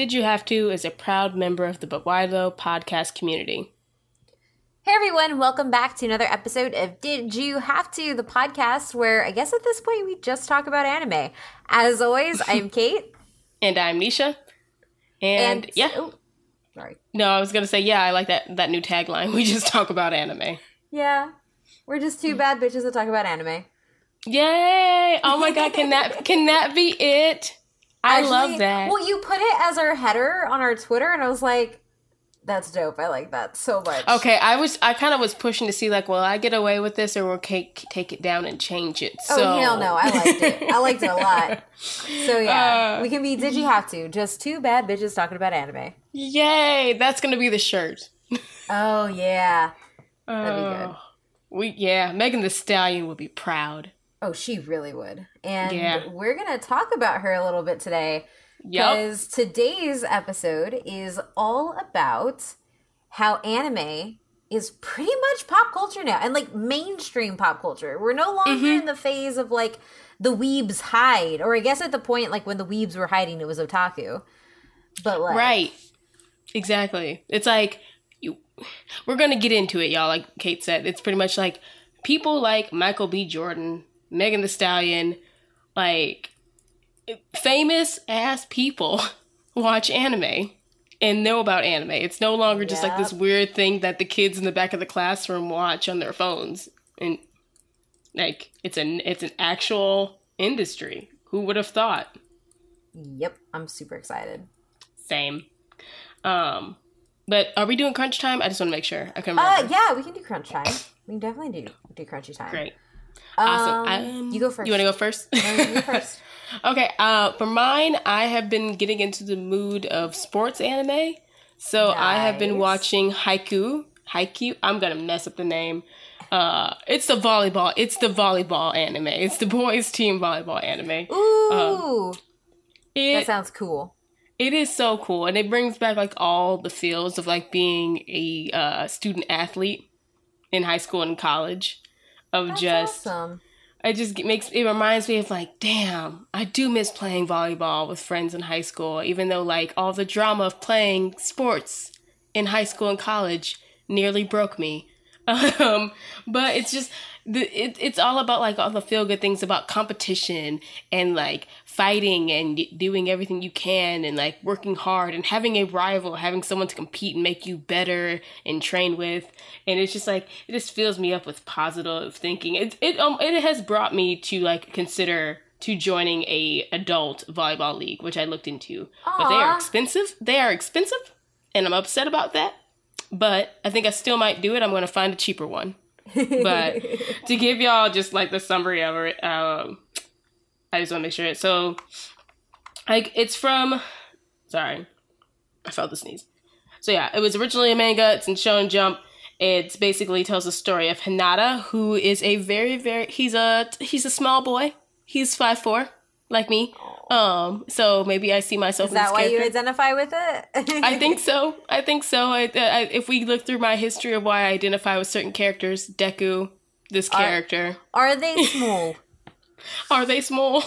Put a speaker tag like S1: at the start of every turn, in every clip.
S1: Did You Have to is a proud member of the But Why Though podcast community.
S2: Hey everyone, welcome back to another episode of Did You Have to, the podcast where I guess at this point we just talk about anime. As always, I'm Kate.
S1: and I'm Nisha. And,
S2: And-
S1: yeah.
S2: oh, sorry.
S1: No, I was gonna say, yeah, I like that that new tagline. We just talk about anime.
S2: Yeah. We're just two bad bitches that talk about anime.
S1: Yay! Oh my god, can that can that be it? I love that.
S2: Well, you put it as our header on our Twitter, and I was like, that's dope. I like that so much.
S1: Okay, I was I kind of was pushing to see like, will I get away with this or will Kate take it down and change it?
S2: Oh,
S1: So
S2: hell no. I liked it. I liked it a lot. So, yeah.
S1: Uh,
S2: we can be Did You Have to? Just two bad bitches talking about anime.
S1: Yay! That's gonna be the shirt.
S2: Oh, yeah. That'd be good.
S1: Oh, We yeah, Megan Thee Stallion would be proud.
S2: Oh, she really would. And
S1: Yeah.
S2: we're going to talk about her a little bit today because today's episode is all about how anime is pretty much pop culture now and like mainstream pop culture. We're no longer
S1: Mm-hmm.
S2: in the phase of like the weebs hide, or I guess at the point like when the weebs were hiding, it was otaku. But like,
S1: Right. Exactly. It's like you we're going to get into it, y'all, like Kate said. It's pretty much like people like Michael B. Jordan, Megan Thee Stallion, like famous ass people watch anime and know about anime. It's no longer just like this weird thing that the kids in the back of the classroom watch on their phones. And like it's an it's an actual industry. Who would have thought?
S2: Yep, I'm super excited.
S1: Same. Um, but are we doing crunch time? I just want to make sure. I can remember.
S2: Uh, yeah, we can do crunch time. We can definitely do do crunchy time.
S1: Great. Awesome.
S2: Um,
S1: Um,
S2: you go first.
S1: You want to go first?
S2: No, you first.
S1: okay. Uh, for mine, I have been getting into the mood of sports anime. So I have been watching Haikyuu. Haikyuu. I'm gonna mess up the name. Uh, it's the volleyball. It's the volleyball anime. It's the boys' team volleyball anime.
S2: Ooh, that
S1: It,
S2: sounds cool.
S1: it is so cool, and it brings back like all the feels of like being a uh, student athlete in high school and college. Of
S2: That's
S1: just
S2: awesome.
S1: it just makes it reminds me of like damn i do miss playing volleyball with friends in high school even though like all the drama of playing sports in high school and college nearly broke me um but it's just the it, it's all about like all the feel good things about competition and like fighting and doing everything you can and like working hard and having a rival having someone to compete and make you better and train with. And it's just like it just fills me up with positive thinking. It it um it has brought me to like consider to joining a adult volleyball league which i looked into. But they are expensive. They are expensive and i'm upset about that. But I think I still might do it. I'm going to find a cheaper one. But to give y'all just like the summary of it, um, I just want to make sure. It's so, like, it's from. Sorry, I felt the sneeze. So yeah, it was originally a manga. It's in Shonen Jump. It basically tells the story of Hinata, who is a very, very he's a he's a small boy. He's five four, like me. Um, so maybe I see myself
S2: Is
S1: in
S2: that why you identify with it?
S1: I think so. I think so. I, I, if we look through my history of why I identify with certain characters, Deku, this character,
S2: Are they small?
S1: are they small,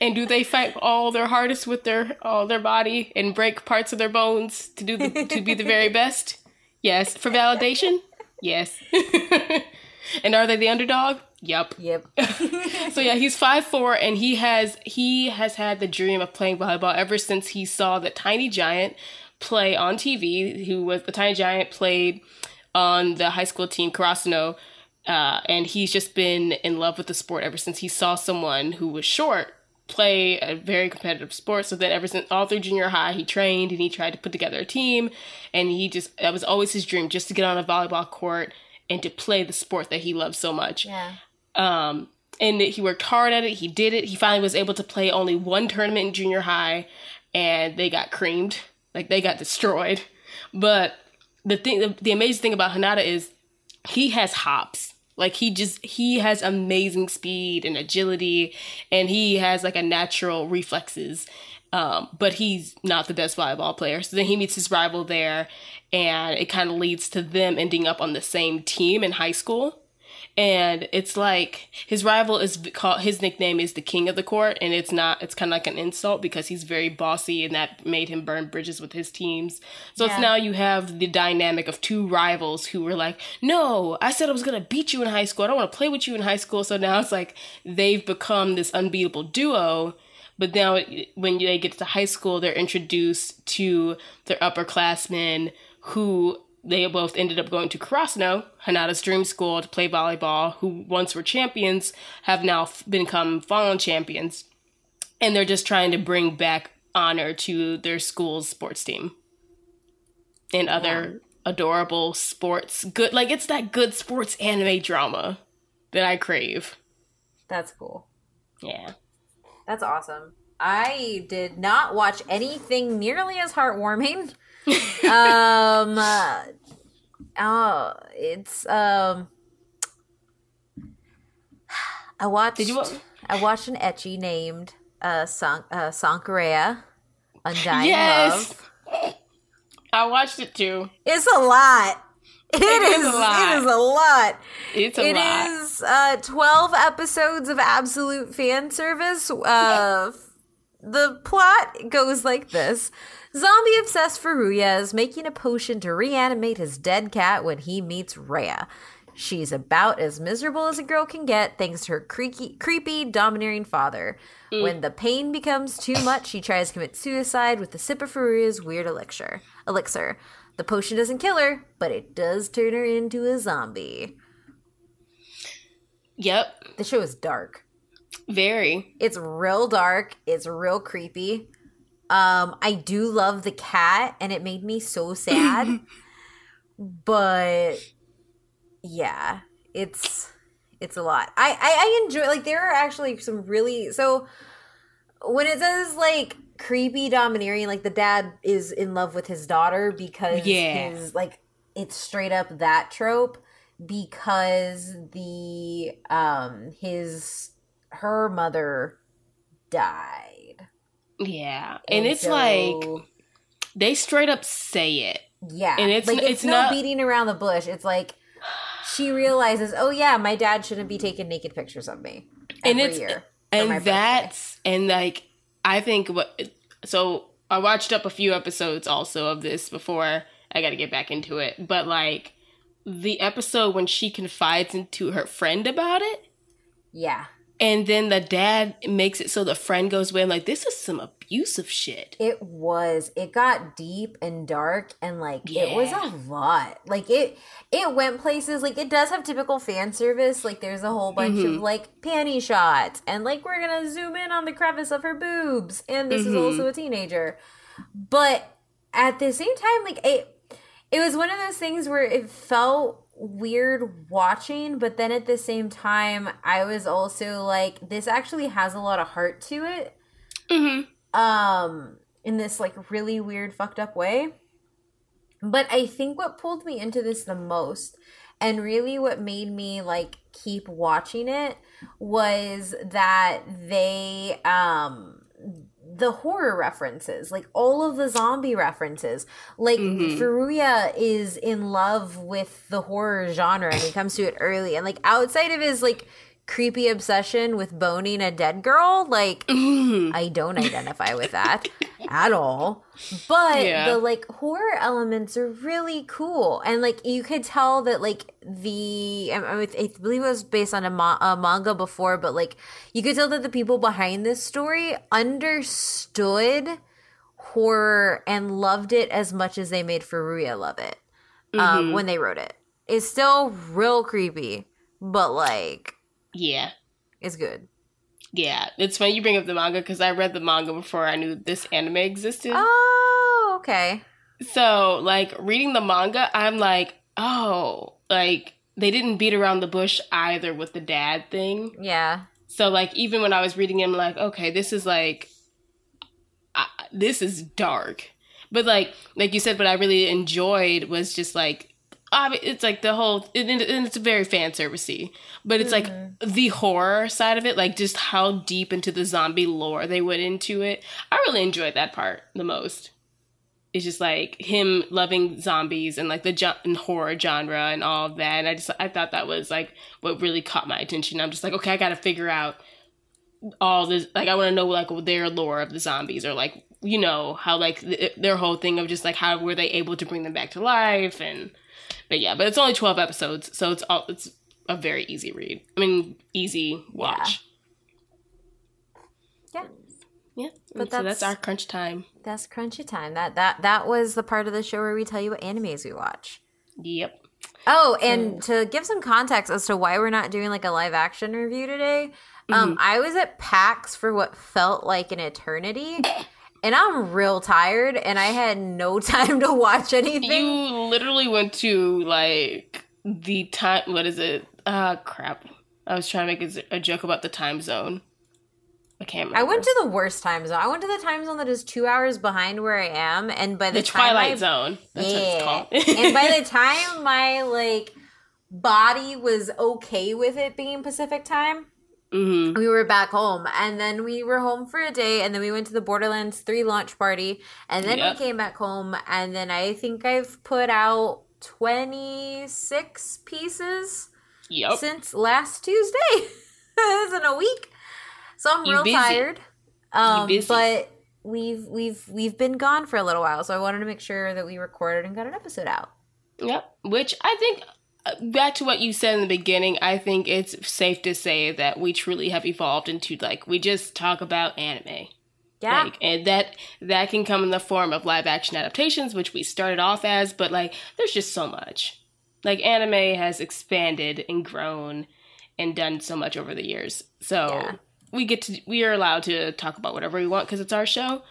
S1: and do they fight all their hardest with their all their body and break parts of their bones to do the, to be the very best? Yes, for validation. Yes. and are they the underdog? Yep.
S2: yep.
S1: So yeah, he's five four, and he has he has had the dream of playing volleyball ever since he saw the Tiny Giant play on TV. Who was the Tiny Giant played on the high school team Karasuno, uh, and he's just been in love with the sport ever since he saw someone who was short play a very competitive sport. So then ever since all through junior high, he trained and he tried to put together a team, and he just that was always his dream just to get on a volleyball court and to play the sport that he loves so much
S2: Yeah.
S1: um, and he worked hard at it. He did it. He finally was able to play only one tournament in junior high, and they got creamed. Like they got destroyed. But the thing, the, the amazing thing about Hinata is he has hops. Like he just he has amazing speed and agility, and he has like a natural reflexes. Um, but he's not the best volleyball player. So then he meets his rival there, and it kind of leads to them ending up on the same team in high school and it's like his rival is called his nickname is the king of the court. And it's not it's kind of like an insult because he's very bossy and that made him burn bridges with his teams. So
S2: Yeah.
S1: it's now you have the dynamic of two rivals who were like no i said i was going to beat you in high school. I don't want to play with you in high school. So now it's like they've become this unbeatable duo. But now when they get to high school they're introduced to their upperclassmen who they both ended up going to Karasuno, Hinata's dream school, to play volleyball, who once were champions, have now f- become fallen champions. And they're just trying to bring back honor to their school's sports team. And other adorable sports, good, like it's that good sports anime drama that I crave.
S2: That's cool.
S1: Yeah.
S2: That's awesome. I did not watch anything nearly as heartwarming. Um, uh, oh, it's um. I watched.
S1: Did you
S2: I watched an ecchi named uh, San- uh Sankarea, Undying
S1: Yes!
S2: Love.
S1: I watched it too.
S2: It's a lot.
S1: is
S2: is.
S1: a lot.
S2: It is a lot.
S1: It's a
S2: It
S1: lot.
S2: is uh, 12 episodes of absolute fan service. Uh, the plot goes like this Zombie obsessed Furuya is making a potion to reanimate his dead cat when he meets Rea. She's about as miserable as a girl can get thanks to her creaky, creepy, domineering father. Mm. When the pain becomes too much, she tries to commit suicide with a sip of Furuya's weird elixir. Elixir. The potion doesn't kill her, but it does turn her into a zombie.
S1: Yep.
S2: The show is dark.
S1: Very.
S2: It's real dark. It's real creepy. Um, I do love the cat, and it made me so sad. but yeah, it's it's a lot. I, I I enjoy like there are actually some really so when it says like creepy domineering, like the dad is in love with his daughter because
S1: Yeah.
S2: his like it's straight up that trope because the um his her mother died
S1: Yeah. And, it's like they straight up say it.
S2: yeah
S1: and it's-
S2: like it's,
S1: it's
S2: no
S1: not-
S2: beating around the bush it's like she realizes oh yeah my dad shouldn't be taking naked pictures of me
S1: And
S2: every
S1: it's
S2: year
S1: and
S2: birthday.
S1: that's and like I think what so I watched up a few episodes also of this before I got to get back into it. But like the episode when she confides into her friend about it
S2: yeah
S1: and then the dad makes it so the friend goes away I'm like this is some abusive shit.
S2: It was. It got deep and dark and like it was a lot. Like it it went places like it does have typical fan service. Like there's a whole bunch of
S1: Mhm.
S2: like panty shots and like we're going to zoom in on the crevice of her boobs and this is
S1: Mhm.
S2: also a teenager. But at the same time like it it was one of those things where it felt weird watching, but then at the same time I was also like this actually has a lot of heart to it
S1: Mhm.
S2: um in this like really weird fucked up way but i think what pulled me into this the most and really what made me like keep watching it was that they um the horror references like all of the zombie references like
S1: Mhm.
S2: Furuya is in love with the horror genre and he comes to it early and like outside of his like creepy obsession with boning a dead girl like
S1: Mhm.
S2: I don't identify with that at all. But
S1: Yeah.
S2: the like horror elements are really cool, and like you could tell that like the I, I I believe it was based on a, ma- a manga before, but like you could tell that the people behind this story understood horror and loved it as much as they made Furuya love it um,
S1: Mhm.
S2: when they wrote it. It's still real creepy, but like
S1: Yeah.
S2: it's good.
S1: Yeah. It's funny you bring up the manga because I read the manga before I knew this anime existed.
S2: Oh, okay.
S1: So, like, reading the manga, I'm like, oh, like, they didn't beat around the bush either with the dad thing.
S2: Yeah.
S1: So, like, even when I was reading it, I'm like, okay, this is like, I, this is dark. But, like, like you said, what I really enjoyed was just like, it's like the whole, and it's very fan servicey, but it's like mm-hmm. the horror side of it, like just how deep into the zombie lore they went into it. I really enjoyed that part the most. it's just like him loving zombies and like the jo- and horror genre and all of that. And I just I thought that was like what really caught my attention. I'm just like, okay, I got to figure out all this. Like, I want to know like their lore of the zombies or like you know how like th- their whole thing of just like how were they able to bring them back to life and but yeah, but it's only 12 episodes, so it's all it's a very easy read. I mean, easy watch.
S2: Yeah.
S1: Yeah,
S2: But
S1: so that's
S2: that's-
S1: our crunch time.
S2: That's crunchy time. That that that was the part of the show where we tell you what animes we watch.
S1: Yep.
S2: Oh, and to give some context as to why we're not doing like a live action review today,
S1: Mm-hmm.
S2: um, I was at PAX for what felt like an eternity, and I'm real tired, and I had no time to watch anything.
S1: You literally went to like the time. What is it? Ah, crap. I was trying to make a joke about the time zone. I can't remember.
S2: I went to the worst time zone. I went to the time zone that is two hours behind where I am, and by the,
S1: the
S2: time
S1: Twilight
S2: I-
S1: Zone. That's
S2: yeah.
S1: what it's called.
S2: and by the time my like body was okay with it being Pacific time,
S1: hmm
S2: we were back home and then we were home for a day and then we went to the borderlands 3 launch party and then
S1: Yep.
S2: we came back home and then i think i've put out 26 pieces
S1: Yep.
S2: since last tuesday it's in a week so i'm
S1: You
S2: real
S1: busy.
S2: tired um but we've we've we've been gone for a little while so i wanted to make sure that we recorded and got an episode out
S1: Yep. Which I think, back to what you said in the beginning, I think it's safe to say that we truly have evolved into like we just talk about anime.
S2: yeah
S1: Like, and that that can come in the form of live action adaptations, which we started off as, but like there's just so much. Like anime has expanded and grown and done so much over the years. So
S2: Yeah.
S1: we get to we are allowed to talk about whatever we want because it's our show.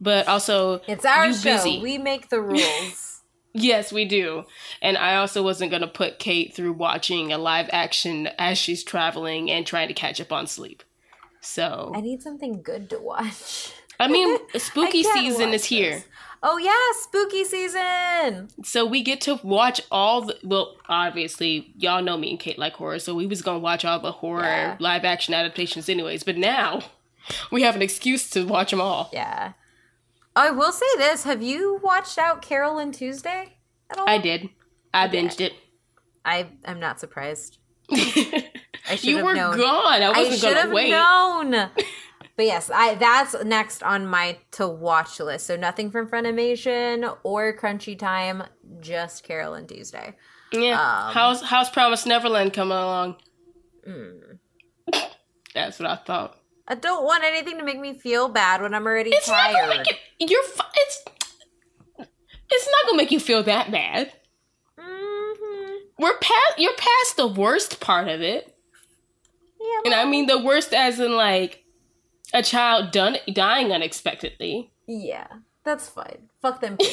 S1: But also
S2: it's our show
S1: busy.
S2: we make the rules
S1: Yes, we do. And I also wasn't going to put Kate through watching a live action as she's traveling and trying to catch up on sleep. So,
S2: i need something good to watch
S1: I mean, spooky
S2: can't
S1: season is here.
S2: this. Oh yeah, spooky season.
S1: So we get to watch all the well, obviously, y'all know me and Kate like horror, so we was going to watch all the horror
S2: Yeah.
S1: live action adaptations anyways, but now we have an excuse to watch them all.
S2: Yeah. I will say this: Have you watched out Carol and Tuesday at all?
S1: I did. I binged it.
S2: I am not surprised. I should
S1: you
S2: have
S1: were
S2: known.
S1: gone. I wasn't
S2: should
S1: going to
S2: have
S1: wait.
S2: known. but yes, I that's next on my to watch list. So nothing from Funimation or Crunchy Time, just Carol and Tuesday.
S1: Yeah.
S2: Um,
S1: House House Promise Neverland coming along.
S2: Mm.
S1: That's what I thought.
S2: I don't want anything to make me feel bad when I'm already
S1: It's not gonna
S2: tired.
S1: make you. You're. It's. It's not gonna make you feel that bad.
S2: Mm-hmm.
S1: We're past. You're past the worst part of it,
S2: Yeah,
S1: and I mean the worst as in like a child done dying unexpectedly.
S2: yeah, that's fine. Fuck them
S1: no,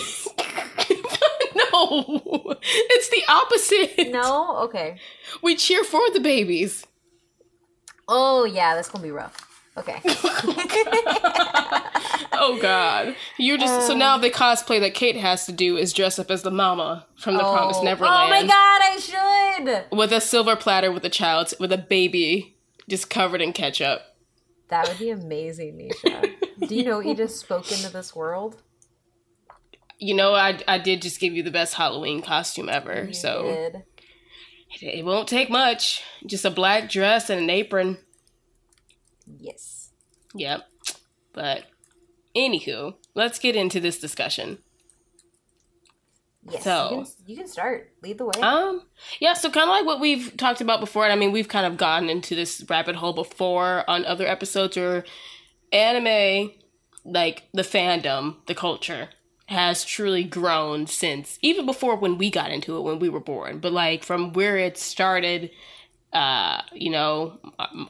S1: it's the opposite.
S2: no, okay.
S1: We cheer for the babies.
S2: Oh yeah, that's gonna be rough. Okay.
S1: Oh God, you're just so um, now the cosplay that Kate has to do is dress up as the mama from the Promised
S2: oh.
S1: Neverland.
S2: Oh my god, I should.
S1: with a silver platter with a child with a baby just covered in ketchup.
S2: That would be amazing, Nisha. Do you know you just spoke into this world?
S1: You know, I I did just give you the best Halloween costume ever,
S2: You
S1: so
S2: did.
S1: it, it won't take much. Just a black dress and an apron.
S2: Yes.
S1: Yep. But anywho, let's get into this discussion.
S2: Yes.
S1: So-
S2: you, can, you can start. Lead the way.
S1: Um, yeah, so kind of like what we've talked about before, and I mean, we've kind of gotten into this rabbit hole before on other episodes where anime, like the fandom, the culture, has truly grown since even before when we got into it when we were born. But like from where it started, uh, you know,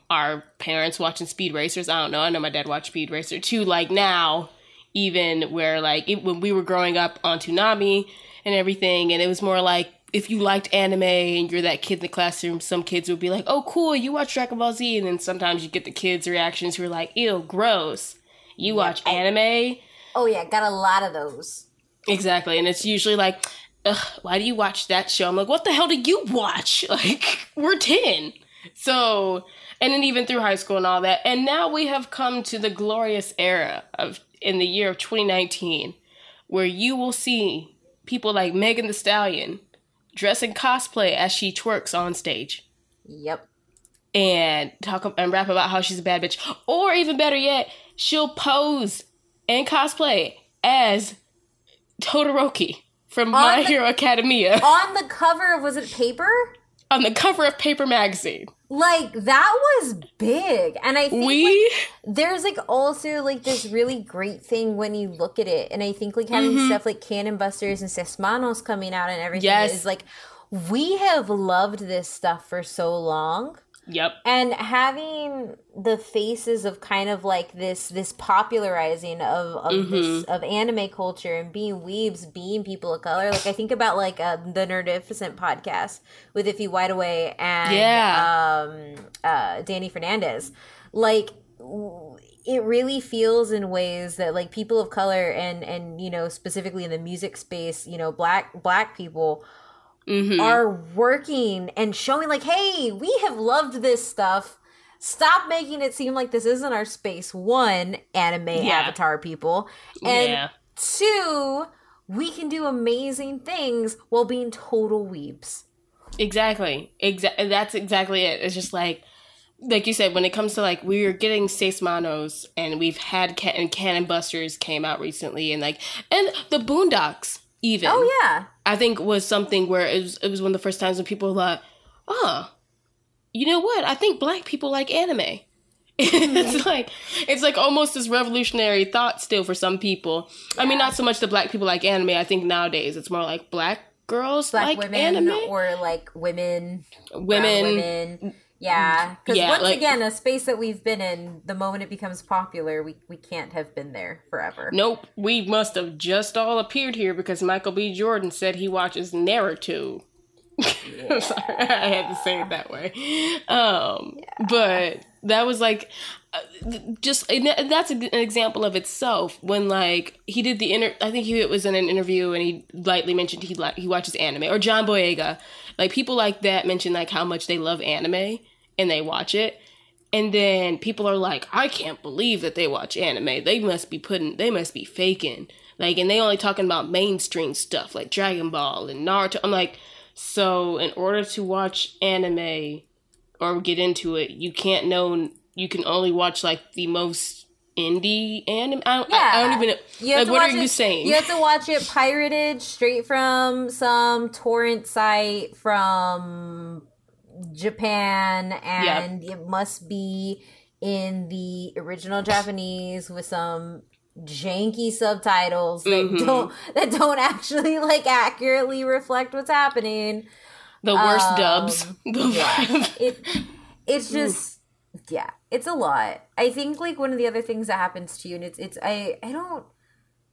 S1: our parents watching Speed Racers. I don't know. I know my dad watched Speed Racer too. Like now, even where like it, when we were growing up on Toonami and everything, and it was more like if you liked anime and you're that kid in the classroom, some kids would be like, "Oh, cool, you watch Dragon Ball Z," and then sometimes you get the kids' reactions who are like, "Ew, gross." You watch anime,
S2: oh yeah, got a lot of those.
S1: exactly, and it's usually like, "Why do you watch that show?" I'm like, "What the hell do you watch?" Like, we're ten, so and then even through high school and all that, and now we have come to the glorious era of in the year of 2019 where you will see people like Megan Thee Stallion dress in cosplay as she twerks on stage
S2: Yep.
S1: and talk and rap about how she's a bad bitch. Or even better yet, she'll pose and cosplay as Todoroki from My
S2: the-
S1: Hero Academia
S2: On the cover of was it paper?
S1: on the cover of Paper Magazine.
S2: Like that was big, and I think
S1: We
S2: like, there's like also like this really great thing when you look at it, and I think like having mm-hmm. stuff like Cannon Busters and Seis Manos coming out and everything
S1: Yes.
S2: is like we have loved this stuff for so long.
S1: Yep.
S2: and having the faces of kind of like this this popularizing of of this of anime culture and being weebs being people of color like i think about like uh, the nerdificent podcast with ify Nwadiwe and
S1: Yeah.
S2: um uh danny fernandez like w- it really feels in ways that like people of color and and you know specifically in the music space you know black black people
S1: hmm
S2: are working and showing like hey we have loved this stuff stop making it seem like this isn't our space one anime
S1: Yeah.
S2: avatar people and
S1: Yeah.
S2: two we can do amazing things while being total weebs
S1: Exactly. Exactly. That's exactly it. It's just like, like you said, when it comes to like we were getting Seis Manos and we've had can- and Cannon Busters came out recently and like and the Boondocks even.
S2: oh yeah
S1: I think was something where it was it was one of the first times when people were like, oh, you know what? I think black people like anime. it's mm-hmm. like it's like almost this revolutionary thought still for some people. I mean, not so much the black people like anime. I think nowadays it's more like black girls
S2: black
S1: like
S2: women
S1: anime,
S2: or like women
S1: women.
S2: women yeah because
S1: Yeah,
S2: once
S1: like-
S2: again a space that we've been in the moment it becomes popular we, we can't have been there forever
S1: Nope, we must have just all appeared here because Michael B. Jordan said he watches Naruto. I'm sorry, I had to say it that way. Um, but that was like uh, just and that's an example of itself when like he did the inter I think he it was in an interview and he lightly mentioned he like he watches anime or John Boyega like people like that mention like how much they love anime and they watch it and then people are like I can't believe that they watch anime they must be putting they must be faking like and they only talking about mainstream stuff like Dragon Ball and Naruto I'm like so in order to watch anime or get into it, you can't know. You can only watch like the most indie anime. I don't, I, I don't even.
S2: You
S1: like, what are
S2: watch
S1: you saying?
S2: You have to watch it pirated straight from some torrent site from Japan, and it must be in the original Japanese with some janky subtitles that
S1: Mhm.
S2: don't that don't actually like accurately reflect what's happening.
S1: the worst
S2: um,
S1: dubs.
S2: Yeah. it it's just yeah it's a lot i think like one of the other things that happens to you and it's it's i i don't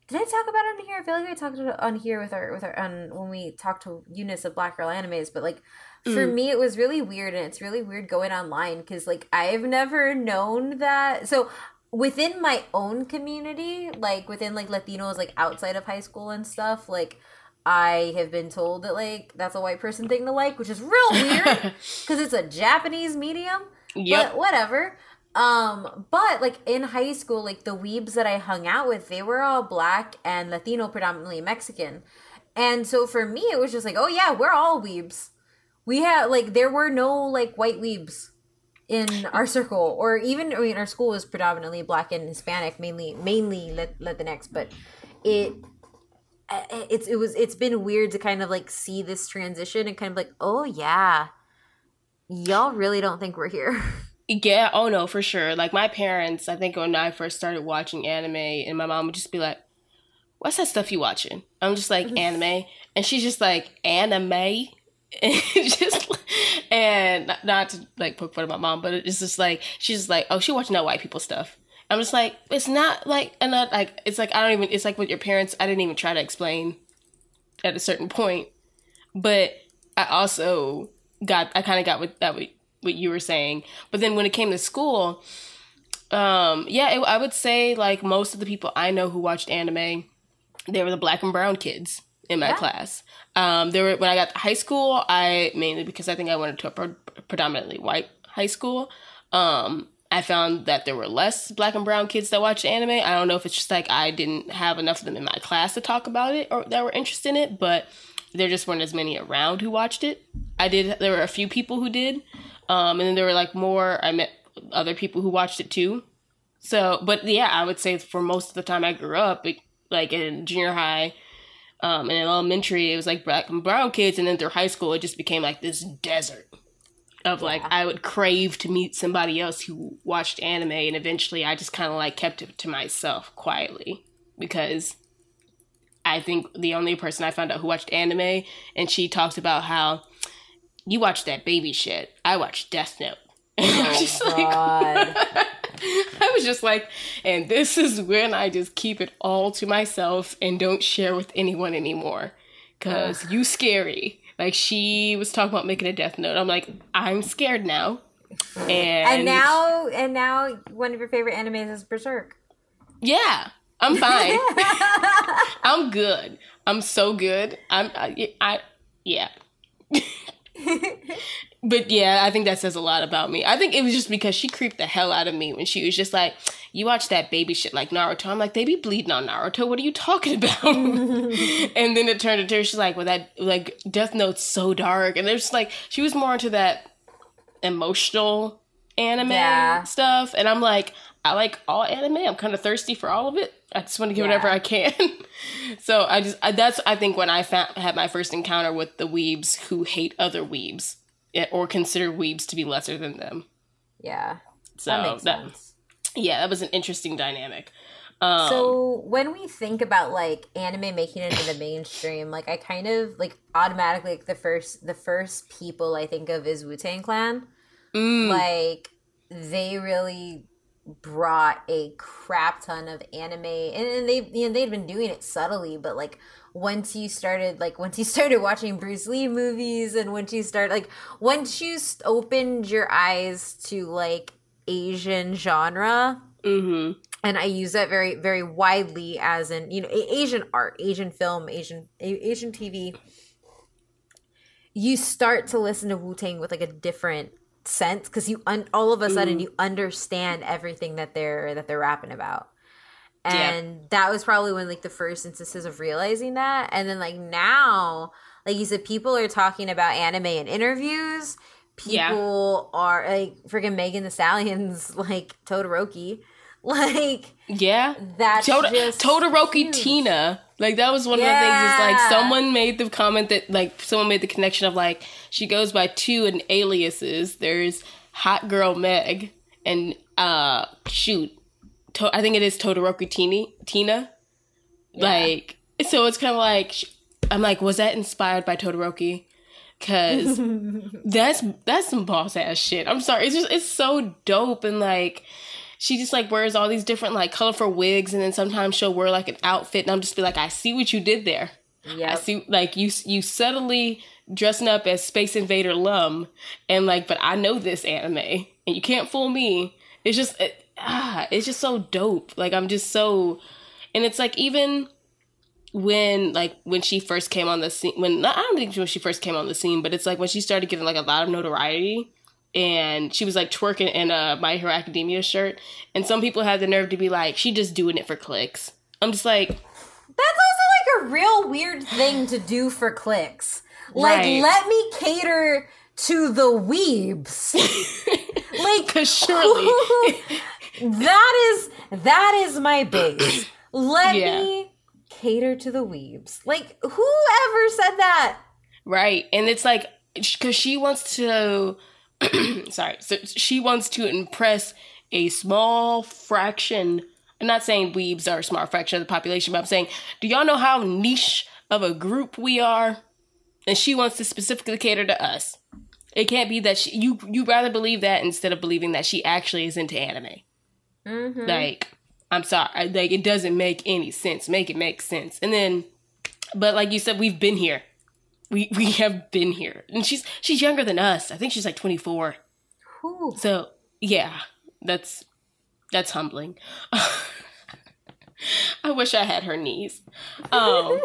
S2: did i talk about it on here i feel like i talked about it on here with our with our on when we talked to eunice of black girl animes but like for
S1: Mm.
S2: me it was really weird and it's really weird going online because like i've never known that so within my own community like within like latinos like outside of high school and stuff like I have been told that like that's a white person thing to like, which is real weird because it's a Japanese medium.
S1: Yep.
S2: But whatever. Um, but like in high school, like the weebs that I hung out with, they were all black and Latino, predominantly Mexican. And so for me, it was just like, oh yeah, we're all weebs. We had like there were no like white weebs in our circle, or even I mean our school was predominantly black and Hispanic, mainly mainly Lat- Latinx, but it it's it was it's been weird to kind of like see this transition and kind of like oh yeah y'all really don't think we're here
S1: Yeah, oh no, for sure. Like my parents, I think when I first started watching anime, and my mom would just be like, "What's that stuff you watching?" I'm just like mm-hmm. anime, and she's just like anime, and just and not- not to like poke fun at my mom, but it's just like she's just like, "Oh, she watching that white people stuff." I'm just like, it's not like and not like it's like I don't even. It's like with your parents, I didn't even try to explain at a certain point, but I also got I kind of got what that what, what you were saying. But then when it came to school, um, yeah, it, I would say like most of the people I know who watched anime, they were the black and brown kids in my
S2: Yeah.
S1: class. Um, there were when I got to high school, I mainly because I think I went to a pre- predominantly white high school. Um, I found that there were less black and brown kids that watched anime. I don't know if it's just like I didn't have enough of them in my class to talk about it or that were interested in it, but there just weren't as many around who watched it. I did. There were a few people who did, um, and then there were like more. I met other people who watched it too. So, but yeah, I would say for most of the time I grew up, like in junior high, um, and in elementary, it was like black and brown kids, and then through high school, it just became like this desert of yeah. like I would crave to meet somebody else who watched anime, and eventually I just kind of like kept it to myself quietly because I think the only person I found out who watched anime, and she talks about how you watch that baby shit. I watch Death Note. Oh, God. Like, I was just like, and this is when I just keep it all to myself and don't share with anyone anymore. Cause you scary. Like she was talking about making a death note. I'm like, I'm scared now.
S2: And, and now and now one of your favorite animes is Berserk.
S1: Yeah. I'm fine. I'm good. I'm so good. I'm I, I yeah. but yeah, I think that says a lot about me. I think it was just because she creeped the hell out of me when she was just like, "You watch that baby shit like Naruto." I'm like, "They be bleeding on Naruto. What are you talking about?" and then it turned into her. She's like, "Well, that like Death Note's so dark," and there's like she was more into that emotional anime yeah. stuff, and I'm like, I like all anime. I'm kind of thirsty for all of it. I just want to get yeah. whatever I can. so I just I, that's I think when I found, had my first encounter with the weebs who hate other weebs or consider weebs to be lesser than them.
S2: Yeah.
S1: So that makes that, sense. Yeah, that was an interesting dynamic. Um,
S2: so when we think about like anime making it into the mainstream, like I kind of like automatically like the first the first people I think of is Wu Tang Clan. Mm. Like they really brought a crap ton of anime and they you know they'd been doing it subtly but like once you started like once you started watching Bruce Lee movies and once you start like once you opened your eyes to like Asian genre mm-hmm. and I use that very very widely as in you know Asian art Asian film Asian Asian TV you start to listen to Wu Tang with like a different sense because you un- all of a sudden mm. you understand everything that they're that they're rapping about and yeah. that was probably one like the first instances of realizing that and then like now like you said people are talking about anime in interviews people yeah. are like freaking megan thee stallions like todoroki like
S1: yeah
S2: that's just
S1: todoroki huge. tina like that was one yeah. of the things is like someone made the comment that like someone made the connection of like she goes by two and aliases there's hot girl meg and uh shoot to- I think it is Todoroki Tini, Tina. Yeah. Like, so it's kind of like, I'm like, was that inspired by Todoroki? Cause that's that's some boss ass shit. I'm sorry, it's just it's so dope and like she just like wears all these different like colorful wigs and then sometimes she'll wear like an outfit and I'm just be like, I see what you did there. Yeah, I see like you you subtly dressing up as Space Invader Lum and like, but I know this anime and you can't fool me. It's just it, ah, it's just so dope. Like I'm just so, and it's like even when like when she first came on the scene when I don't think when she first came on the scene, but it's like when she started getting like a lot of notoriety and she was like twerking in a My Hero Academia shirt, and some people had the nerve to be like, she just doing it for clicks. I'm just like,
S2: that's also like a real weird thing to do for clicks. Like, right. let me cater to the weebs. like,
S1: Cause surely
S2: that is that is my base. Let yeah. me cater to the weebs. Like whoever said that?
S1: Right. And it's like cuz she wants to sorry. So she wants to impress a small fraction. I'm not saying weebs are a small fraction of the population, but I'm saying, do y'all know how niche of a group we are? And she wants to specifically cater to us. It can't be that she, you you rather believe that instead of believing that she actually is into anime. Mm-hmm. Like, I'm sorry, like it doesn't make any sense. Make it make sense. And then, but like you said, we've been here. We we have been here, and she's she's younger than us. I think she's like 24. Ooh. So yeah, that's that's humbling. I wish I had her knees. Um,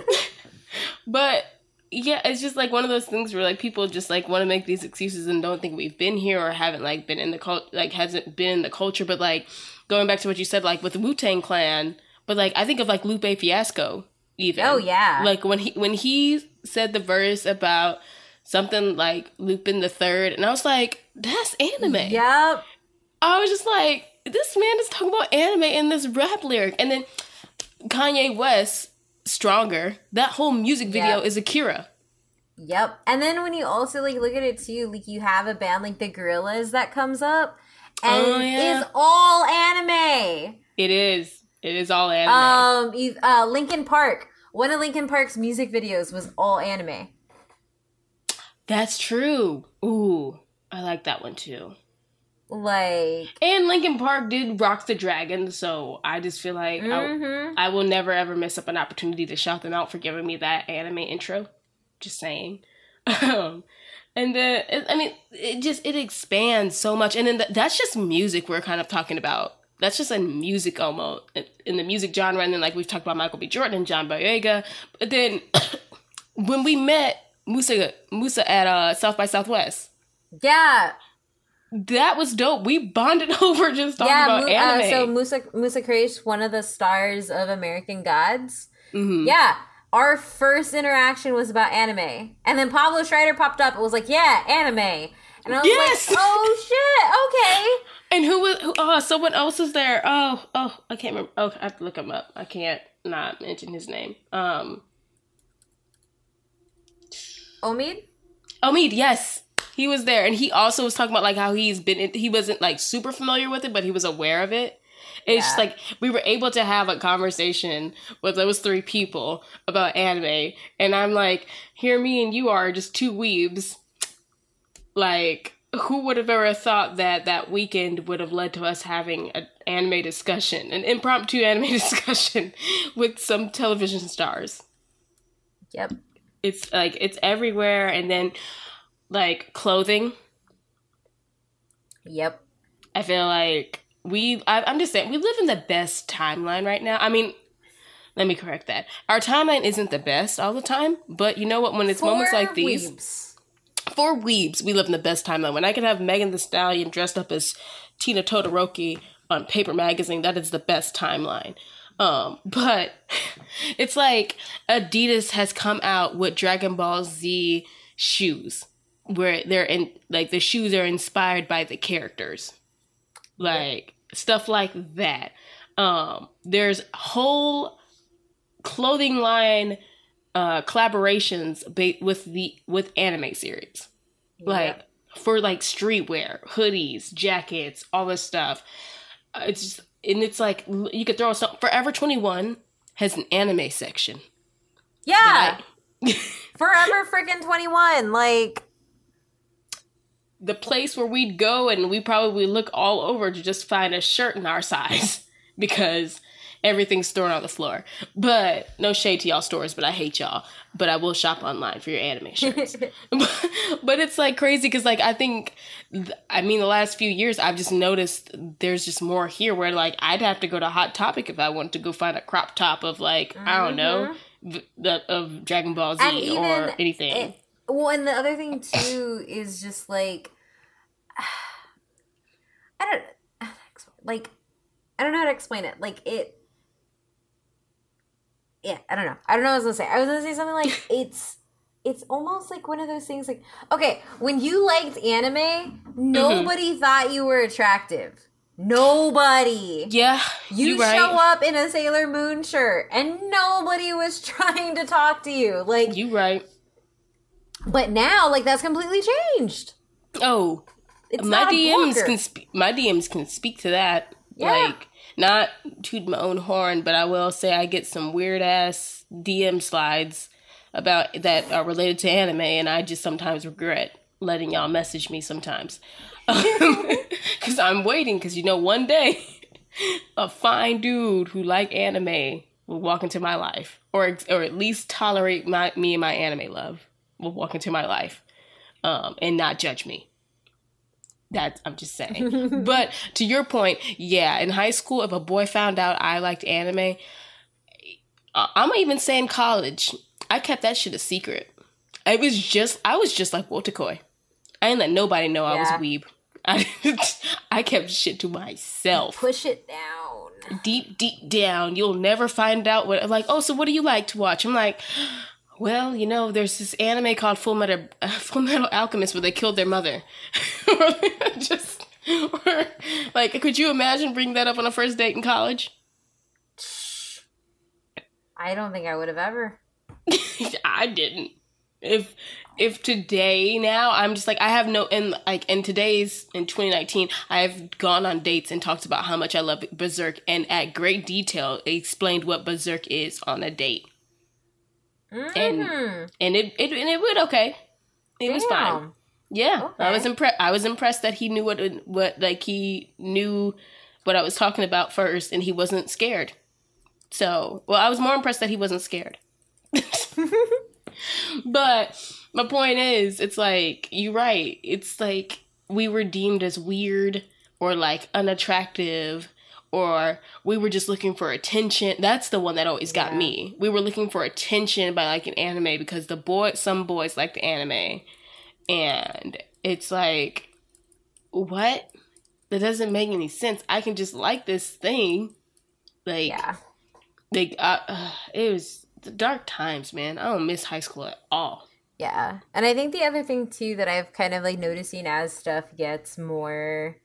S1: but yeah, it's just like one of those things where like people just like want to make these excuses and don't think we've been here or haven't like been in the cult like hasn't been in the culture. But like going back to what you said, like with the Wu Tang Clan, but like I think of like Lupe Fiasco even.
S2: Oh yeah.
S1: Like when he when he said the verse about something like Lupin the Third, and I was like, that's anime.
S2: Yep.
S1: I was just like, this man is talking about anime in this rap lyric, and then Kanye West stronger. That whole music video
S2: Yep.
S1: is Akira.
S2: Yep. And then when you also like look at it too, like you have a band like the Gorillaz that comes up and
S1: Oh, yeah.
S2: is all anime.
S1: It is. It is all anime.
S2: Um, uh, Linkin Park. One of Linkin Park's music videos was all anime.
S1: That's true. Ooh, I like that one too.
S2: Like,
S1: And Linkin Park did rock the dragon, so I just feel like I,
S2: mhm.
S1: I will never ever miss up an opportunity to shout them out for giving me that anime intro. Just saying. Um, and then I mean, it just it expands so much, and then th- that's just music we're kind of talking about. That's just in music almost in the music genre, and then like we've talked about Michael B. Jordan and John Boyega, but then when we met Musa Musa at uh, South by Southwest,
S2: yeah,
S1: that was dope. We bonded over just talking
S2: yeah.
S1: about
S2: Mu-
S1: anime.
S2: uh, so Musa Musa Kraish, one of the stars of American Gods.
S1: Mhm.
S2: Yeah, our first interaction was about anime, and then Pablo Schreiber popped up. and was like, "Yeah, anime," and I was
S1: Yes!
S2: like, "Oh shit, okay."
S1: And who was? Who, oh, someone else was there. Oh, oh, I can't remember. Oh, I have to look him up. I can't not mention his name. Um,
S2: Omid.
S1: Omid. Yes, he was there, and he also was talking about like how he's been. He wasn't like super familiar with it, but he was aware of it. It's just like we were able to have a conversation with those three people about anime, and I'm like, here me and you are just two weebs. Like, who would have ever thought that that weekend would have led to us having an anime discussion, an impromptu anime discussion with some television stars?
S2: Yep.
S1: It's like it's everywhere, and then like clothing.
S2: Yep.
S1: I feel like we. I, I'm just saying we live in the best timeline right now. I mean, let me correct that. Our timeline isn't the best all the time, but you know what? When it's moments like these,
S2: weebs.
S1: For weebs, we live in the best timeline. When I can have Megan Thee Stallion dressed up as Tina Todoroki on Paper Magazine, that is the best timeline. Um, but it's like Adidas has come out with Dragon Ball Z shoes, where they're in like the shoes are inspired by the characters, like stuff like that. Um, there's whole clothing line uh collaborations ba- with the with anime series. Like for like streetwear hoodies jackets all this stuff. Uh, it's just and it's like you could throw some forever 21 has an anime section.
S2: Yeah.
S1: Like,
S2: Forever freaking 21. Like,
S1: the place where we'd go and we probably look all over to just find a shirt in our size because everything's thrown on the floor. But no shade to y'all stores, but I hate y'all. But I will shop online for your anime shirts. but it's like crazy because like I think, th- I mean, the last few years I've just noticed there's just more here where like I'd have to go to Hot Topic if I wanted to go find a crop top of like I don't know. Mm-hmm. v- The, of Dragon Ball Z
S2: And
S1: or anything.
S2: it- well, and the other thing too is just like, I don't, like, I don't know how to explain it. Like, it, yeah, I don't know. I don't know what I was gonna say. I was gonna say something like, it's, it's almost like one of those things like, okay, when you liked anime, mm-hmm. nobody thought you were attractive. Nobody.
S1: yeah,
S2: You
S1: you right.
S2: show up in a Sailor Moon shirt and nobody was trying to talk to you. Like,
S1: You right.
S2: but now, like, that's completely changed.
S1: Oh,
S2: It's
S1: my DMs can spe- my DMs can speak to that.
S2: Yeah.
S1: Like not toot my own horn, but I will say I get some weird ass DM slides about that are related to anime, and I just sometimes regret letting y'all message me sometimes because I'm waiting. Because you know, one day a fine dude who like anime will walk into my life, or or at least tolerate my me and my anime love will walk into my life, um, and not judge me. That I'm just saying. but to your point, yeah, in high school, if a boy found out I liked anime, uh, I'm even saying college, I kept that shit a secret. I was just I was just like Wotakoi. I didn't let nobody know I was
S2: Yeah.
S1: weeb. I I kept shit to myself.
S2: Push it down.
S1: Deep, deep down, you'll never find out what. Like, oh, so what do you like to watch? I'm like, well, you know, there's this anime called Full Metal uh, Full Metal Alchemist where they killed their mother. just or, like, could you imagine bringing that up on a first date in college?
S2: I don't think I would have ever.
S1: I didn't. If if today now I'm just like I have no in like in today's in 2019 I've gone on dates and talked about how much I love Berserk and at great detail explained what Berserk is on a date and
S2: Mhm.
S1: and it it and it went okay. It was fine.
S2: Damn.
S1: Yeah, I was impressed. I was impressed that he knew what what like he knew what I was talking about first, and he wasn't scared. So, well, I was more impressed that he wasn't scared. but my point is, it's like you're right. It's like we were deemed as weird or like unattractive. Or we were just looking for attention. That's the one that always got
S2: Yeah.
S1: me. We were looking for attention by like an anime because the boy, some boys like the anime, and it's like what that doesn't make any sense i can just like this thing like
S2: Yeah.
S1: like uh, uh, it was the dark times man i don't miss high school at all
S2: Yeah. And I think the other thing too that I've kind of like noticing as stuff gets more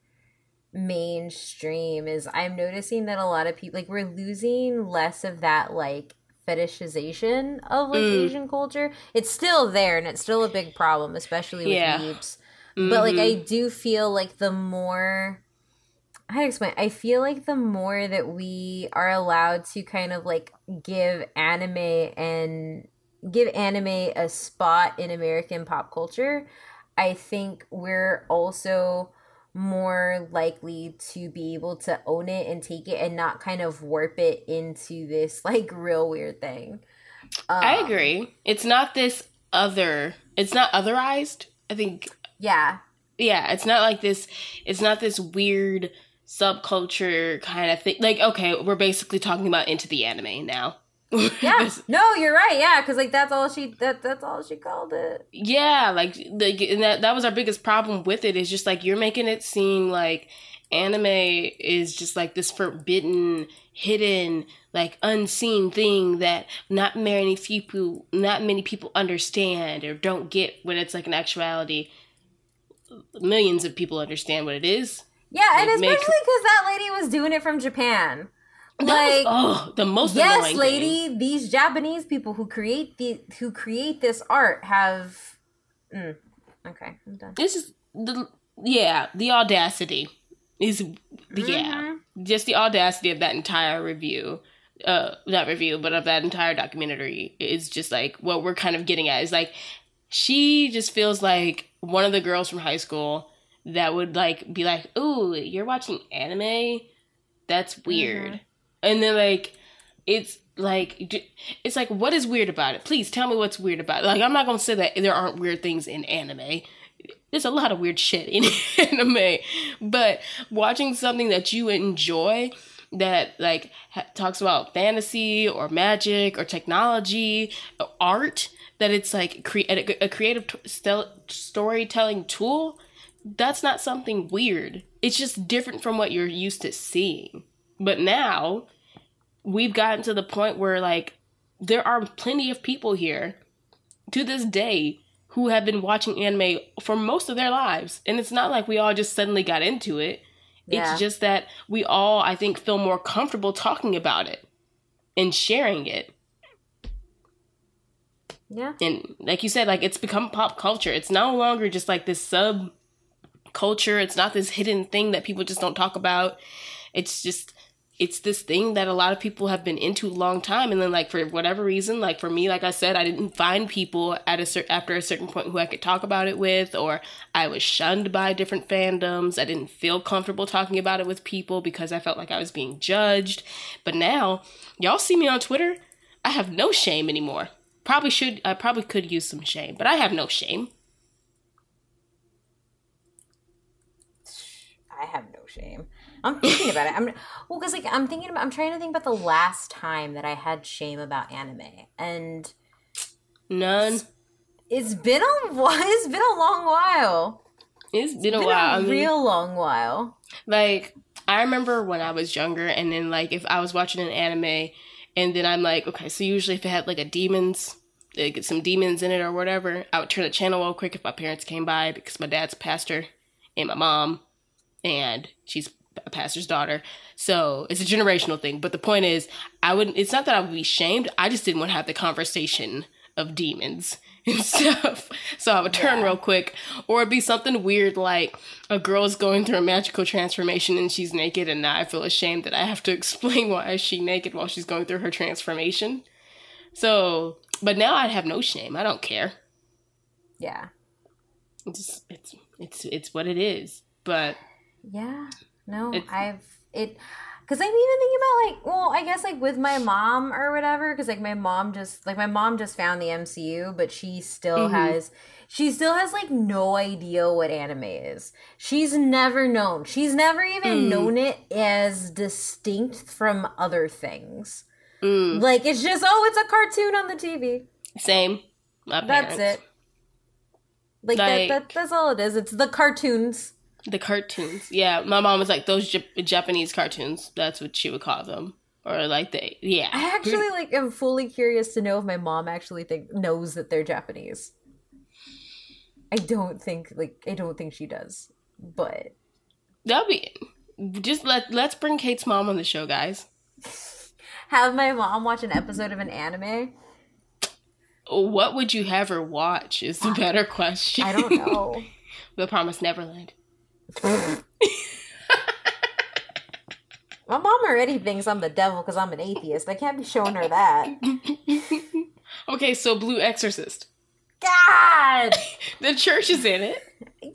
S2: mainstream is I'm noticing that a lot of people like we're losing less of that like fetishization of like
S1: Mm.
S2: Asian culture. It's still there and it's still a big problem, especially with
S1: Yeah.
S2: weebs. But like. I do feel like the more how to explain I feel like the more that we are allowed to kind of like give anime and give anime a spot in American pop culture, I think we're also more likely to be able to own it and take it and not kind of warp it into this like real weird thing.
S1: i
S2: Um,
S1: agree it's not this other it's not otherized i think
S2: Yeah.
S1: yeah it's not like this it's not this weird subculture kind of thing like okay we're basically talking about into the anime now
S2: Yeah. No, you're right. Yeah, because like that's all she that that's all she called it.
S1: yeah like the and that that was our biggest problem with it is just like you're making it seem like anime is just like this forbidden hidden like unseen thing that not many people not many people understand or don't get when it's like an actuality millions of people understand what it is
S2: Yeah, and
S1: Like, make-
S2: especially because that lady was doing it from Japan.
S1: That
S2: Like,
S1: was, oh the most
S2: yes,
S1: annoying
S2: lady,
S1: thing.
S2: these Japanese people who create the who create this art have. Mm, okay, I'm done.
S1: this is the yeah the audacity is yeah
S2: Mhm.
S1: just the audacity of that entire review uh not review but of that entire documentary is just like what we're kind of getting at is like she just feels like one of the girls from high school that would like be like ooh you're watching anime that's weird and then like it's like it's like what is weird about it? Please tell me what's weird about it. Like i'm not gonna say that there aren't weird things in anime. There's a lot of weird shit in anime. But watching something that you enjoy that like ha- talks about fantasy or magic or technology or art that it's like cre- a, a creative t- stel- storytelling tool that's not something weird. It's just different from what you're used to seeing but now we've gotten to the point where like there are plenty of people here to this day who have been watching anime for most of their lives. And it's not like we all just suddenly got into it.
S2: Yeah.
S1: it's just that we all i think feel more comfortable talking about it and sharing it.
S2: Yeah.
S1: and like you said like it's become pop culture. It's no longer just like this sub culture. It's not this hidden thing that people just don't talk about. It's just it's this thing that a lot of people have been into a long time. And then like for whatever reason like for me like i said i didn't find people at a cer- after a certain point who i could talk about it with or i was shunned by different fandoms. I didn't feel comfortable talking about it with people because i felt like i was being judged. But now y'all see me on twitter i have no shame anymore. Probably should i probably could use some shame but i have no shame.
S2: I have no shame. I'm thinking about it. I'm well because like I'm thinking about. I'm trying to think about the last time that I had shame about anime, and
S1: none
S2: It's been a. It's been a long while.
S1: It's been a
S2: Been
S1: while.
S2: a
S1: I mean,
S2: real long while.
S1: like I remember when I was younger, and then like if I was watching an anime, and then I'm like, okay, so usually if it had like a demons, like some demons in it or whatever, I would turn the channel real quick if my parents came by because my dad's a pastor, and my mom, and she's a pastor's daughter. So it's a generational thing. But the point is, I wouldn't. It's not that I would be shamed. I just didn't want to have the conversation of demons and stuff. So I would turn
S2: Yeah.
S1: real quick, or it'd be something weird like a girl's going through a magical transformation and she's naked, and now I feel ashamed that I have to explain why is she naked while she's going through her transformation. So, but now I have no shame. I don't care.
S2: Yeah.
S1: It's it's it's it's what it is. But
S2: Yeah. No,
S1: It's-
S2: I've it because I'm even thinking about like, well, I guess like with my mom or whatever, because like my mom just like my mom just found the MCU, but she still
S1: Mhm.
S2: has she still has like no idea what anime is. She's never known. She's never even
S1: Mm.
S2: known it as distinct from other things.
S1: mm,
S2: Like it's just oh, it's a cartoon on the TV.
S1: same. My
S2: That's
S1: parents.
S2: it. Like,
S1: Like-
S2: that, that that's all it is. It's the cartoons.
S1: The cartoons. Yeah, my mom was like those Jap- Japanese cartoons. That's what she would call them, or like they. Yeah,
S2: I actually like am fully curious to know if my mom actually think knows that they're Japanese. I don't think like I don't think she does. But
S1: that'll be. Just let let's bring Kate's mom on the show, guys.
S2: have my mom watch an episode of an anime?
S1: What would you have her watch? Is the better question.
S2: I don't know.
S1: the Promised Neverland. Mm.
S2: my mom already thinks I'm the devil because I'm an atheist. I can't be showing her that.
S1: Okay, so Blue Exorcist.
S2: God.
S1: The church is in it.
S2: Yeah.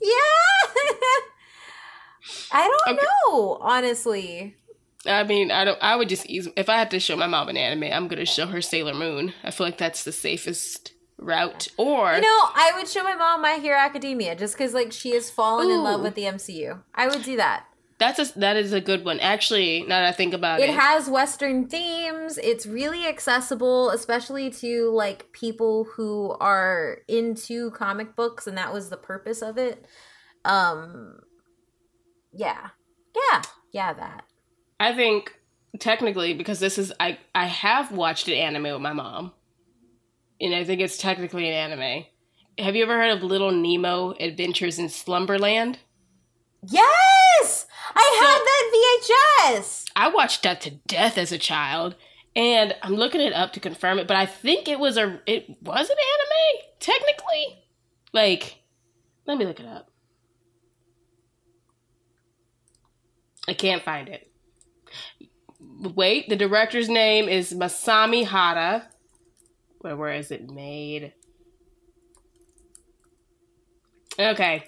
S2: I don't
S1: Okay.
S2: know, honestly.
S1: I mean, I don't. I would just ease. If I had to show my mom an anime, I'm gonna show her Sailor Moon. I feel like that's the safest route. Or
S2: You know, I would show my mom My Hero Academia just because, like, she has fallen in love with the MCU. I would do that.
S1: that's a that is a good one. Actually, now that I think about it,
S2: It has Western themes. It's really accessible, especially to like people who are into comic books, and that was the purpose of it. Um, yeah, yeah, yeah. That
S1: I think technically because this is I I have watched an anime with my mom, and I think it's technically an anime. Have you ever heard of Little Nemo Adventures in Slumberland?
S2: yes, I had that VHS.
S1: I watched that to death as a child, and I'm looking it up to confirm it. But I think it was a it was an anime technically. Like, let me look it up. I can't find it. Wait, the director's name is Masami Hata. Where where is it made? Okay.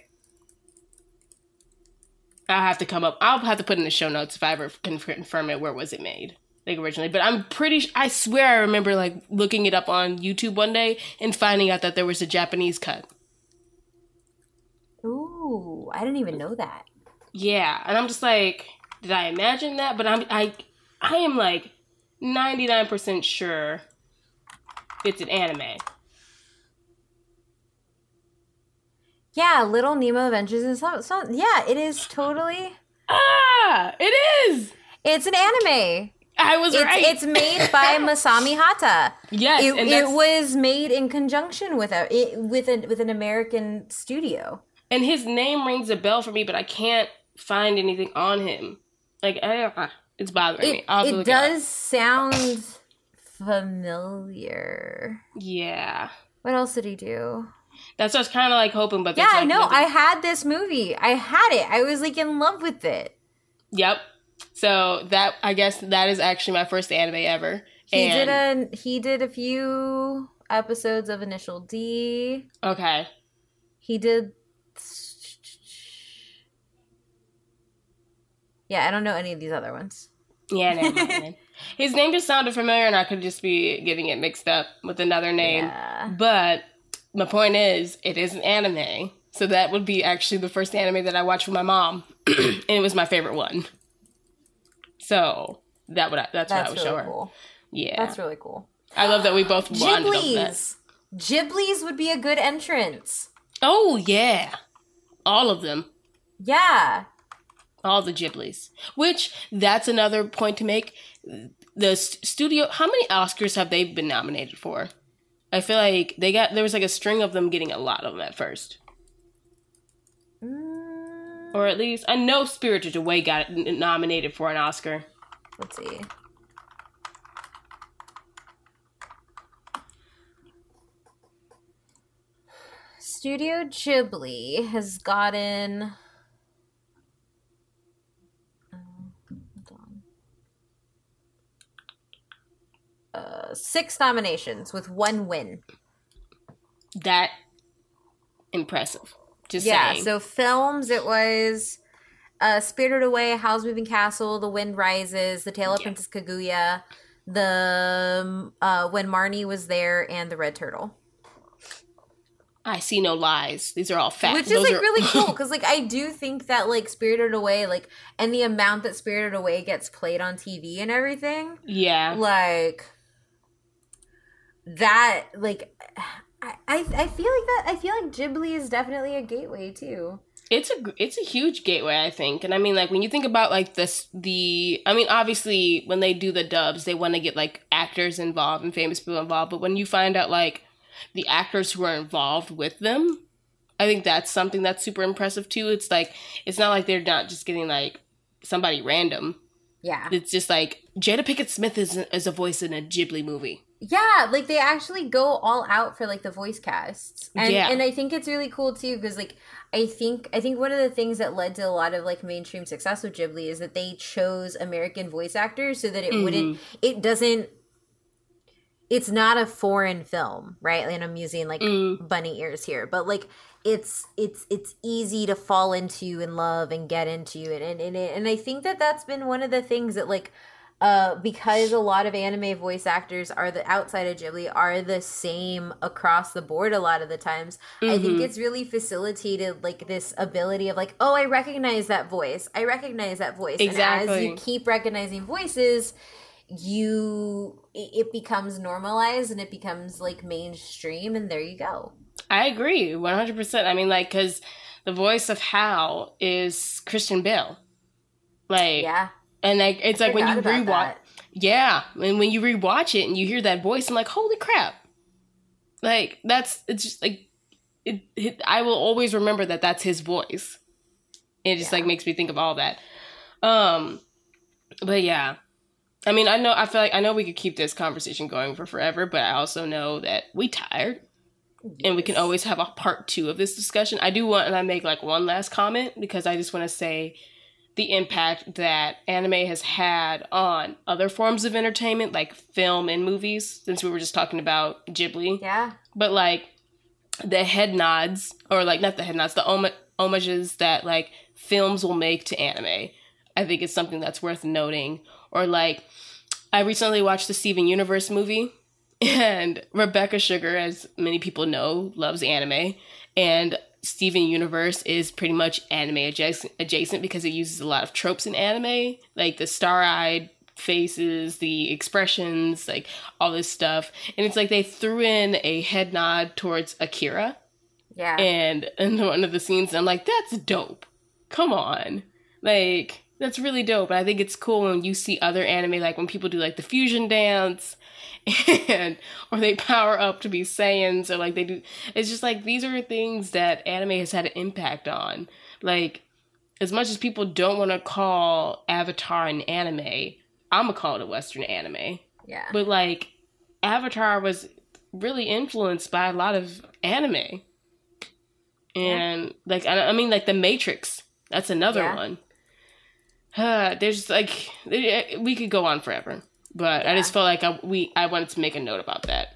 S1: I'll have to come up. I'll have to put in the show notes if I ever can confirm it. Where was it made? Like originally, but I'm pretty. I swear I remember like looking it up on YouTube one day and finding out that there was a Japanese cut.
S2: Ooh, I didn't even know that.
S1: Yeah, and I'm just like, did I imagine that? But I'm I I am like 99% sure it's an anime.
S2: Yeah, Little Nemo Adventures and so, so yeah, it is totally.
S1: Ah, it is.
S2: It's an anime.
S1: I was
S2: It's,
S1: right.
S2: it's made by Masami Hata.
S1: yes,
S2: It,
S1: and
S2: it was made in conjunction with a it, with an with an American studio.
S1: and his name rings a bell for me, but I can't find anything on him. Like, I, it's bothering me.
S2: It,
S1: to
S2: it does sound familiar.
S1: Yeah,
S2: What else did he do?
S1: that's what I was kind of like hoping, but
S2: Yeah,
S1: there's,
S2: I
S1: like,
S2: know.
S1: nothing-
S2: I had this movie. I had it. I was like in love with it.
S1: Yep. So that I guess that is actually my first anime ever.
S2: He
S1: and,
S2: did a he did a few episodes of Initial D.
S1: Okay.
S2: He did. Yeah, I don't know any of these other ones.
S1: Yeah, never mind. then. His name just sounded familiar, and I could just be getting it mixed up with another name.
S2: Yeah.
S1: But my point is, it is an anime, so that would be actually the first anime that I watched with my mom, and it was my favorite one. So that would I, that's, what I
S2: That's
S1: would
S2: really
S1: show her.
S2: cool.
S1: Yeah,
S2: That's really cool.
S1: I love that we both bonded over that.
S2: Ghibli's. Ghibli's would be a good entrance.
S1: Oh yeah, all of them,
S2: Yeah.
S1: All the Ghiblis. Which that's another point to make. The studio, how many Oscars have they been nominated for? I feel like they got there was like a string of them getting a lot of them at first,
S2: Mm,
S1: or at least I know Spirited Away got nominated for an Oscar.
S2: let's see. Studio Ghibli has gotten. Uh, six nominations with one win.
S1: That impressive. Just
S2: yeah,
S1: saying.
S2: so films, it was uh, Spirited Away, Howl's Moving Castle, The Wind Rises, The Tale of
S1: Yeah.
S2: Princess Kaguya, the um, uh, When Marnie Was There, and The Red Turtle.
S1: I see no lies. These are all facts.
S2: Which is
S1: Those
S2: like
S1: are-
S2: really cool because like I do think that like Spirited Away, like and the amount that Spirited Away gets played on TV and everything,
S1: yeah.
S2: like that like I, I I feel like that I feel like Ghibli is definitely a gateway too.
S1: it's a it's a huge gateway i think. And i mean like when you think about like this the i mean obviously when they do the dubs they want to get like actors involved and famous people involved. But when you find out like the actors who are involved with them i think that's something that's super impressive too. It's like it's not like they're not just getting like somebody random.
S2: Yeah.
S1: it's just like jada pickett smith is, is a voice in a ghibli movie
S2: Yeah, like they actually go all out for like the voice casts. And
S1: Yeah.
S2: and I think it's really cool too because like I think I think one of the things that led to a lot of like mainstream success with Ghibli is that they chose American voice actors so that it wouldn't it doesn't it's not a foreign film, right? And I'm using like
S1: Mm.
S2: bunny ears here, but like it's it's it's easy to fall into and love and get into and and and, and I think that that's been one of the things that like uh because a lot of anime voice actors are the outside of Ghibli are the same across the board a lot of the times. I think
S1: Mhm.
S2: it's really facilitated like this ability of like, oh, I recognize that voice. I recognize that voice. And as you keep recognizing voices, you it it becomes normalized and it becomes like mainstream and there you go.
S1: I agree, one hundred percent. I mean, like, because the voice of Howl is Christian Bale, like,
S2: Yeah.
S1: And like it's like when you rewatch,
S2: that.
S1: yeah, and when you rewatch it and you hear that voice, I'm like, holy crap! Like that's it's just like it. it I will always remember that that's his voice. It just
S2: Yeah.
S1: like makes me think of all that. Um, but yeah, I mean, I know I feel like I know we could keep this conversation going for forever, but I also know that we tired and we can always have a part two of this discussion. I do want to make like one last comment because I just want to say the impact that anime has had on other forms of entertainment, like film and movies, since we were just talking about Ghibli.
S2: Yeah.
S1: But like the head nods, or like not the head nods, the hom- homages that like films will make to anime, I think it's something that's worth noting. Or like, I recently watched the Steven Universe movie, and Rebecca Sugar, as many people know, loves anime, and Steven Universe is pretty much anime adjacent, adjacent because it uses a lot of tropes in anime, like the star-eyed faces, the expressions, like all this stuff. And it's like they threw in a head nod towards Akira
S2: Yeah.
S1: and in one of the scenes I'm like, that's dope. Come on. Like, that's really dope. And I think it's cool when you see other anime, like when people do like the fusion dance and or they power up to be Saiyans or like they do it's just like these are things that anime has had an impact on. Like as much as people don't want to call Avatar an anime, I'm gonna call it a Western anime.
S2: yeah.
S1: But like Avatar was really influenced by a lot of anime. And like I, I mean like The Matrix, that's another
S2: Yeah.
S1: one. Uh, there's like we could go on forever. But I just felt like I we I wanted to make a note about that.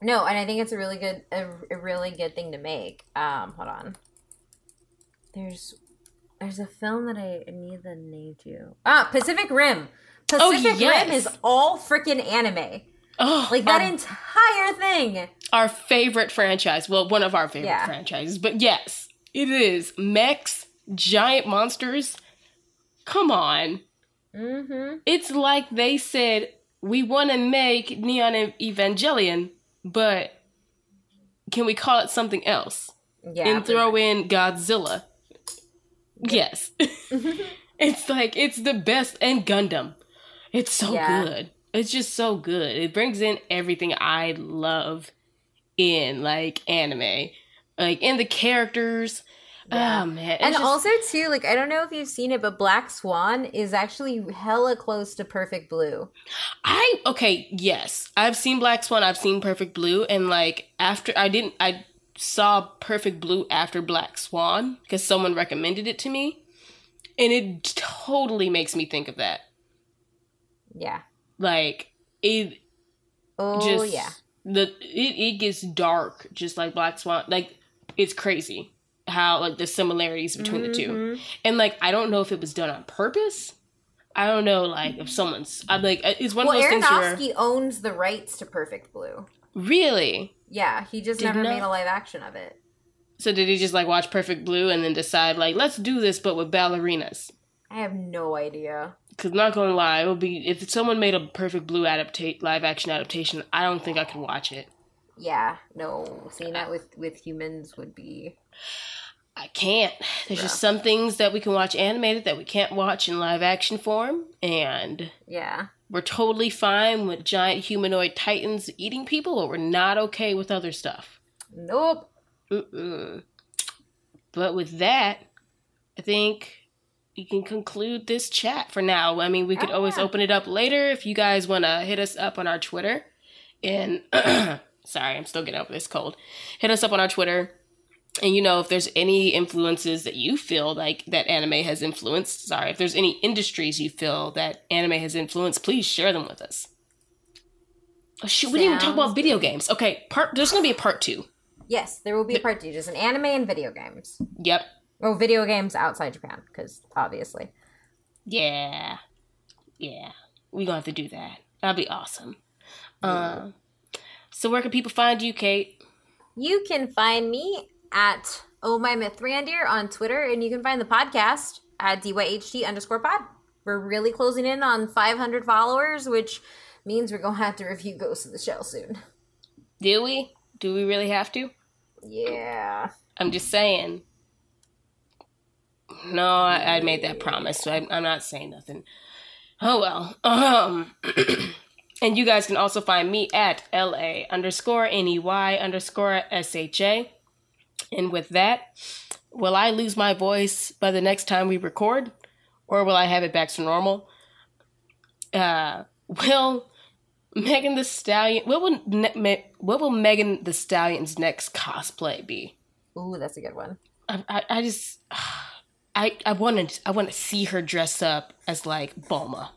S2: No, and I think it's a really good a, a really good thing to make. Um, hold on. There's there's a film that I need the name to. Ah, Pacific Rim.
S1: Oh,
S2: Pacific
S1: yes.
S2: Rim is all freaking anime.
S1: Oh,
S2: Like that
S1: our,
S2: entire thing.
S1: our favorite franchise. Well, one of our favorite
S2: Yeah.
S1: franchises. But yes, it is mechs, giant monsters. Come on.
S2: Mm-hmm.
S1: it's like they said we want to make neon evangelion but can we call it something else?
S2: Yeah.
S1: and throw in Godzilla. Yes. it's like it's the best and Gundam. It's so
S2: Yeah.
S1: good. It's just so good. It brings in everything I love in like anime. Like in the characters.
S2: Oh, yeah.
S1: Oh man. It's
S2: and
S1: just-
S2: also too, like I don't know if you've seen it, but Black Swan is actually hella close to Perfect Blue.
S1: I okay, yes. I've seen Black Swan, I've seen Perfect Blue, and like after I didn't I saw Perfect Blue after Black Swan because someone recommended it to me. And it totally makes me think of that.
S2: Yeah.
S1: Like it
S2: Oh
S1: just
S2: yeah.
S1: the it, it gets dark just like Black Swan. Like it's crazy how like the similarities between the two.
S2: Mhm.
S1: And like I don't know if it was done on purpose. I don't know like if someone's I'm like it's one
S2: Well,
S1: of those things where
S2: Aronofsky owns the rights to Perfect Blue.
S1: really
S2: Yeah, he just
S1: Did
S2: never
S1: not-
S2: made a live action of it.
S1: So did he just like watch Perfect Blue and then decide like let's do this but with ballerinas?
S2: I have no idea.
S1: Cause not gonna lie, it would be if someone made a Perfect Blue adaptate live action adaptation. I don't think I could watch it.
S2: Yeah, no, seeing that with with humans would be
S1: I can't. There's just some things that we can watch animated that we can't watch in live action form, and
S2: yeah.
S1: we're totally fine with giant humanoid titans eating people, but we're not okay with other stuff.
S2: Nope.
S1: Mm-mm. But with that, I think you can conclude this chat for now. I mean, we could
S2: Oh,
S1: always
S2: yeah.
S1: open it up later if you guys want to hit us up on our Twitter. And sorry, I'm still getting over this cold. Hit us up on our Twitter. And you know, if there's any influences that you feel like that anime has influenced, sorry, if there's any industries you feel that anime has influenced, please share them with us. Oh, shoot, we didn't even talk about video games. Okay, part there's gonna be a part two.
S2: Yes, there will be a part two, just an anime and video games.
S1: Yep.
S2: Oh, video games outside Japan, because obviously.
S1: Yeah. Yeah. we're gonna have to do that. That'd be awesome. Um so where can people find you, Kate?
S2: You can find me at Oh My Myth Randier on Twitter, and you can find the podcast at DYHT underscore pod. We're really closing in on 500 followers, which means we're going to have to review Ghost of the Shell soon.
S1: Do we? Do we really have to?
S2: Yeah.
S1: I'm just saying. No, I, I made that promise, so I, I'm not saying nothing. Oh well. Um, and you guys can also find me at la underscore ney underscore sha. And with that, will I lose my voice by the next time we record, or will I have it back to normal? Uh, will Megan Thee Stallion? What will ne- what will Megan Thee Stallion's next cosplay be?
S2: Ooh, that's a good one.
S1: I, I, I just I I want to I want to see her dress up as like Bulma,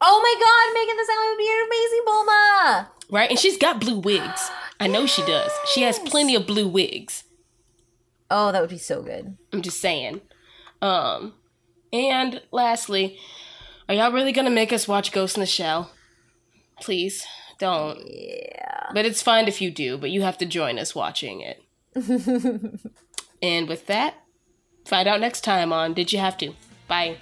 S2: Oh my god, Megan Thee Stallion would be an amazing Bulma!
S1: right? And she's got blue wigs. I know she does. She has plenty of blue wigs.
S2: Oh, that would be so good.
S1: I'm just saying. Um, and lastly, are y'all really gonna make us watch Ghost in the Shell? Please don't.
S2: Yeah.
S1: But it's fine if you do. But you have to join us watching it. and with that, find out next time on Did You Have to? Bye.